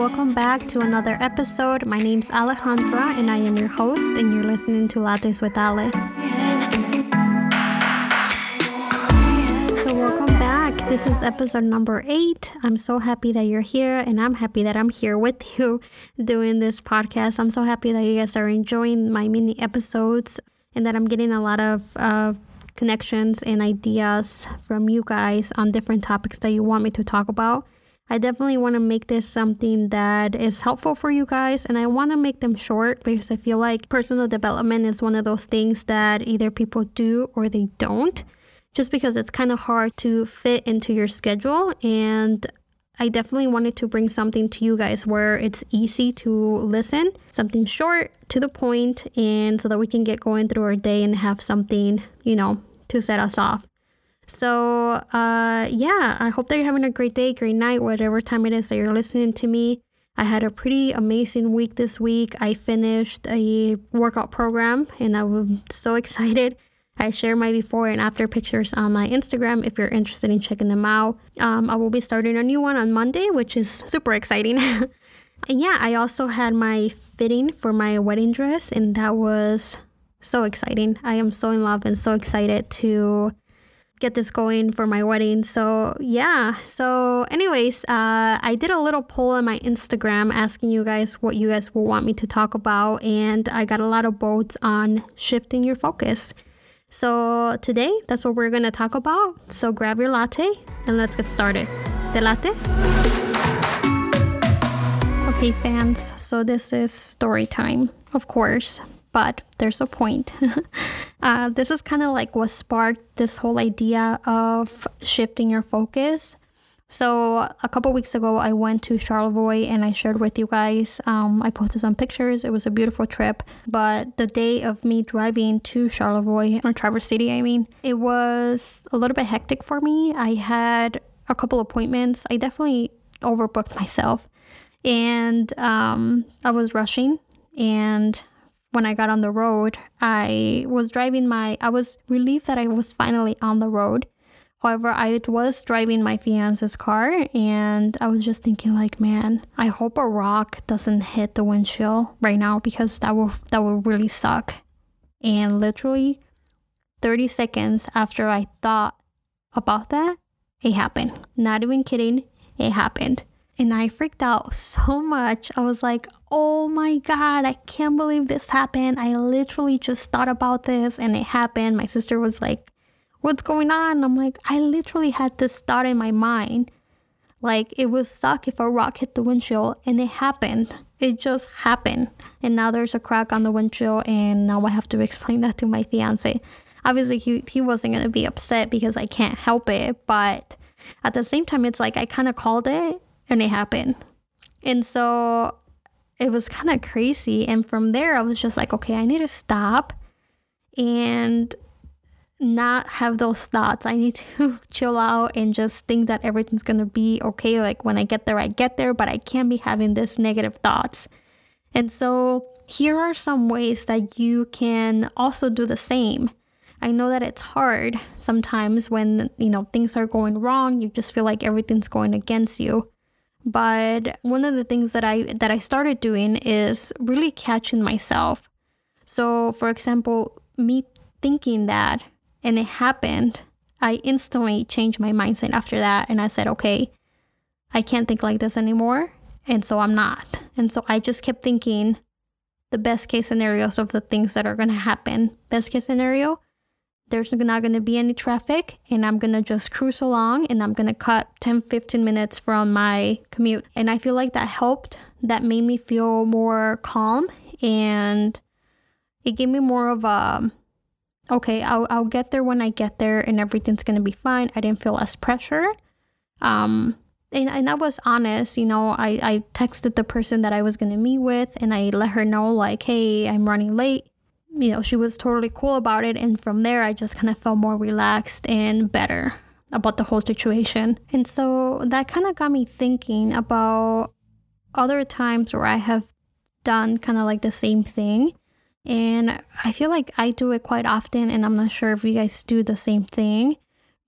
welcome back to another episode. My name's Alejandra, and I am your host, and you're listening to Lattes with Ale. So, welcome back. This is episode number eight. I'm so happy that you're here, and I'm happy that I'm here with you doing this podcast. I'm so happy that you guys are enjoying my mini episodes and that I'm getting a lot of uh, connections and ideas from you guys on different topics that you want me to talk about. I definitely want to make this something that is helpful for you guys, and I want to make them short because I feel like personal development is one of those things that either people do or they don't, just because it's kind of hard to fit into your schedule. And I definitely wanted to bring something to you guys where it's easy to listen, something short, to the point, and so that we can get going through our day and have something, you know, to set us off. So, uh, yeah, I hope that you're having a great day, great night, whatever time it is that you're listening to me. I had a pretty amazing week this week. I finished a workout program and I was so excited. I share my before and after pictures on my Instagram if you're interested in checking them out. Um, I will be starting a new one on Monday, which is super exciting. and yeah, I also had my fitting for my wedding dress, and that was so exciting. I am so in love and so excited to get this going for my wedding. So, yeah. So, anyways, uh, I did a little poll on my Instagram asking you guys what you guys will want me to talk about, and I got a lot of votes on shifting your focus. So, today, that's what we're going to talk about. So, grab your latte and let's get started. The latte? Okay, fans. So, this is story time, of course but there's a point. uh, this is kind of like what sparked this whole idea of shifting your focus. So a couple weeks ago, I went to Charlevoix and I shared with you guys. Um, I posted some pictures. It was a beautiful trip. But the day of me driving to Charlevoix or Traverse City, I mean, it was a little bit hectic for me. I had a couple appointments. I definitely overbooked myself, and um, I was rushing and when I got on the road, I was driving my, I was relieved that I was finally on the road. However, I was driving my fiance's car and I was just thinking like, man, I hope a rock doesn't hit the windshield right now because that will that will really suck. And literally 30 seconds after I thought about that, it happened. Not even kidding, it happened. And I freaked out so much. I was like, oh my God, I can't believe this happened. I literally just thought about this and it happened. My sister was like, what's going on? I'm like, I literally had this thought in my mind. Like, it would suck if a rock hit the windshield and it happened. It just happened. And now there's a crack on the windshield, and now I have to explain that to my fiance. Obviously, he, he wasn't going to be upset because I can't help it. But at the same time, it's like I kind of called it and it happened. And so it was kind of crazy. And from there, I was just like, okay, I need to stop and not have those thoughts. I need to chill out and just think that everything's going to be okay. Like when I get there, I get there, but I can't be having these negative thoughts. And so here are some ways that you can also do the same. I know that it's hard sometimes when, you know, things are going wrong, you just feel like everything's going against you. But one of the things that I that I started doing is really catching myself. So, for example, me thinking that and it happened, I instantly changed my mindset after that and I said, "Okay, I can't think like this anymore." And so I'm not. And so I just kept thinking the best case scenarios of the things that are going to happen. Best case scenario, there's not going to be any traffic and I'm going to just cruise along and I'm going to cut 10 15 minutes from my commute. And I feel like that helped. That made me feel more calm and it gave me more of a okay, I'll, I'll get there when I get there and everything's going to be fine. I didn't feel less pressure. Um, and, and I was honest, you know, I, I texted the person that I was going to meet with and I let her know, like, hey, I'm running late you know, she was totally cool about it. And from there, I just kind of felt more relaxed and better about the whole situation. And so that kind of got me thinking about other times where I have done kind of like the same thing. And I feel like I do it quite often, and I'm not sure if you guys do the same thing.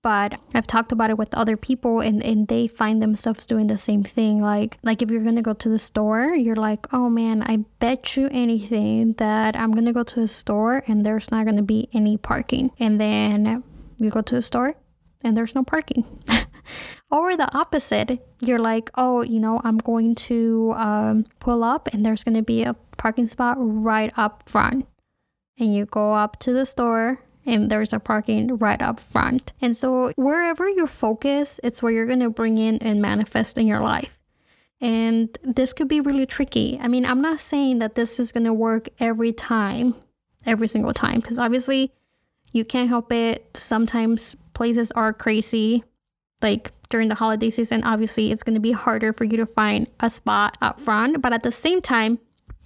But I've talked about it with other people and, and they find themselves doing the same thing. Like like if you're gonna go to the store, you're like, oh man, I bet you anything that I'm gonna go to the store and there's not gonna be any parking. And then you go to the store and there's no parking. or the opposite, you're like, oh, you know, I'm going to um, pull up and there's gonna be a parking spot right up front. And you go up to the store and there's a parking right up front. And so wherever you focus, it's where you're going to bring in and manifest in your life. And this could be really tricky. I mean, I'm not saying that this is going to work every time, every single time, because obviously you can't help it. Sometimes places are crazy. Like during the holiday season, obviously it's going to be harder for you to find a spot up front. But at the same time,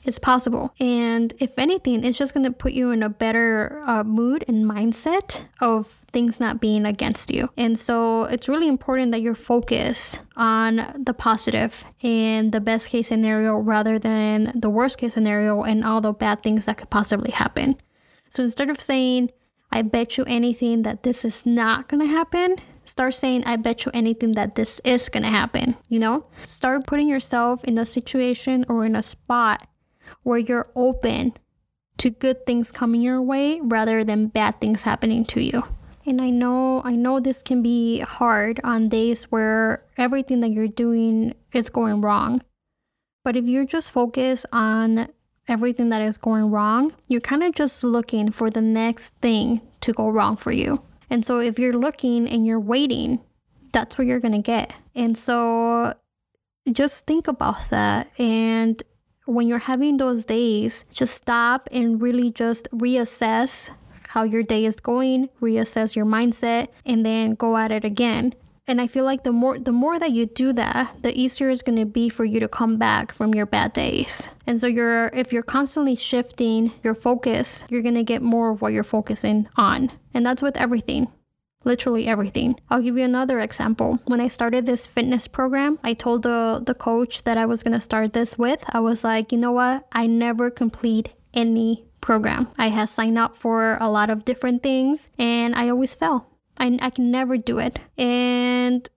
it's possible. And if anything, it's just going to put you in a better uh, mood and mindset of things not being against you. And so it's really important that you're focused on the positive and the best case scenario rather than the worst case scenario and all the bad things that could possibly happen. So instead of saying, I bet you anything that this is not going to happen, start saying, I bet you anything that this is to happen. You know, start putting yourself in a situation or in a spot where you're open to good things coming your way rather than bad things happening to you. And I know I know this can be hard on days where everything that you're doing is going wrong. But if you're just focused on everything that is going wrong, you're kind of just looking for the next thing to go wrong for you. And so if you're looking and you're waiting, that's what you're going to get. And so just think about that and when you're having those days, just stop and really just reassess how your day is going, reassess your mindset, and then go at it again. And I feel like the more the more that you do that, the easier it's to be for you to come back from your bad days. And so you're if you're constantly shifting your focus, you're to get more of what you're focusing on. And that's with everything literally everything. I'll give you another example. When I started this fitness program, I told the, the coach that I was going to start this with, I was like, you know what? I never complete any program. I had signed up for a lot of different things and I always fail. I, I can never do it. And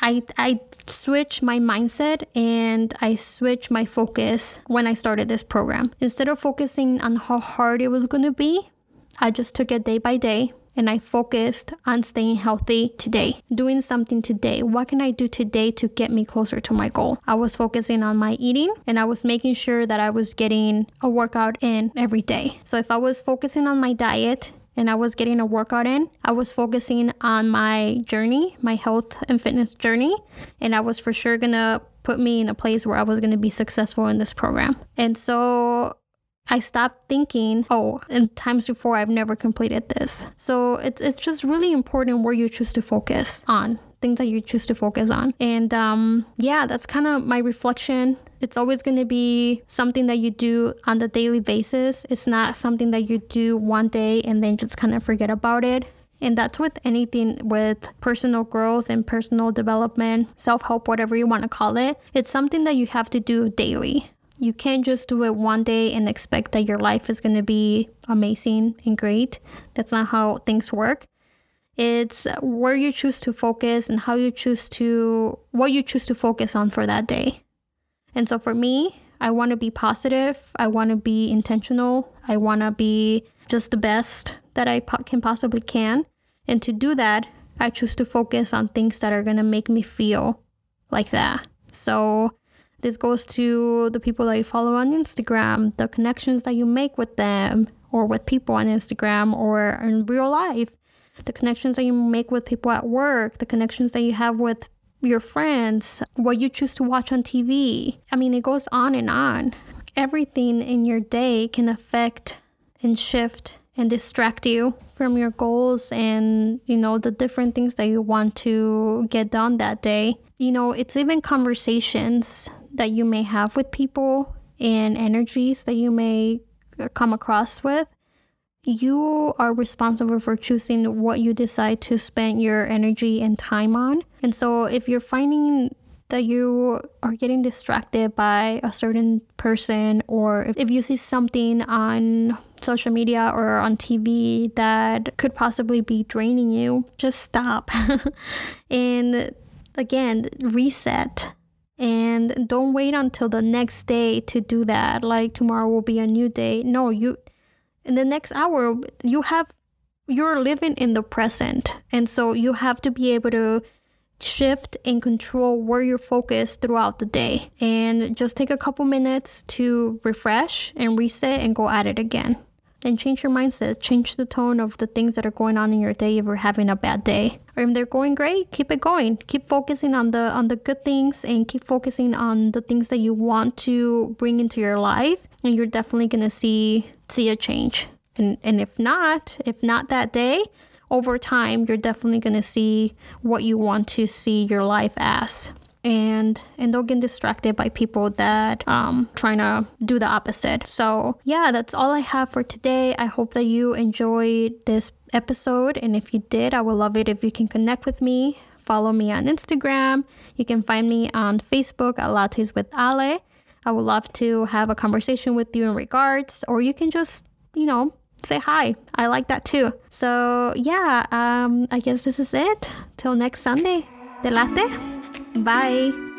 I, I switched my mindset and I switched my focus when I started this program. Instead of focusing on how hard it was going to be, I just took it day by day and I focused on staying healthy today, doing something today. What can I do today to get me closer to my goal? I was focusing on my eating and I was making sure that I was getting a workout in every day. So if I was focusing on my diet, and I was getting a workout in. I was focusing on my journey, my health and fitness journey, and I was for sure gonna put me in a place where I was gonna be successful in this program. And so I stopped thinking, oh, in times before I've never completed this. So it's it's just really important where you choose to focus on things that you choose to focus on. And um, yeah, that's kind of my reflection. It's always going to be something that you do on the daily basis. It's not something that you do one day and then just kind of forget about it. And that's with anything with personal growth and personal development, self help, whatever you want to call it. It's something that you have to do daily. You can't just do it one day and expect that your life is going to be amazing and great. That's not how things work. It's where you choose to focus and how you choose to, what you choose to focus on for that day. And so for me, I want to be positive. I want to be intentional. I want to be just the best that I po- can possibly can. And to do that, I choose to focus on things that are going to make me feel like that. So this goes to the people that you follow on Instagram, the connections that you make with them or with people on Instagram or in real life, the connections that you make with people at work, the connections that you have with your friends, what you choose to watch on TV. I mean, it goes on and on. Everything in your day can affect and shift and distract you from your goals and you know the different things that you want to get done that day you know it's even conversations that you may have with people and energies that you may uh, come across with, you are responsible for choosing what you decide to spend your energy and time on. And so if you're finding that you are getting distracted by a certain person or if you see something on social media or on TV that could possibly be draining you, just stop. and again, reset. And don't wait until the next day to do that. Like tomorrow will be a new day. No, you in the next hour you have you're living in the present. And so you have to be able to shift and control where you're focused throughout the day. And just take a couple minutes to refresh and reset and go at it again. And change your mindset, change the tone of the things that are going on in your day if you're having a bad day. Or if they're going great, keep it going. Keep focusing on the on the good things and keep focusing on the things that you want to bring into your life. And you're definitely gonna see see a change. And and if not, if not that day, over time, you're definitely going to see what you want to see your life as. And and don't get distracted by people that um trying to do the opposite. So yeah, that's all I have for today. I hope that you enjoyed this episode, and if you did, I would love it if you can connect with me. Follow me on Instagram. You can find me on Facebook at Lattes with Ale. I would love to have a conversation with you in regards, or you can just, you know, say hi. I like that too. So yeah, um, I guess this is it. Till next Sunday. Te late? Bye.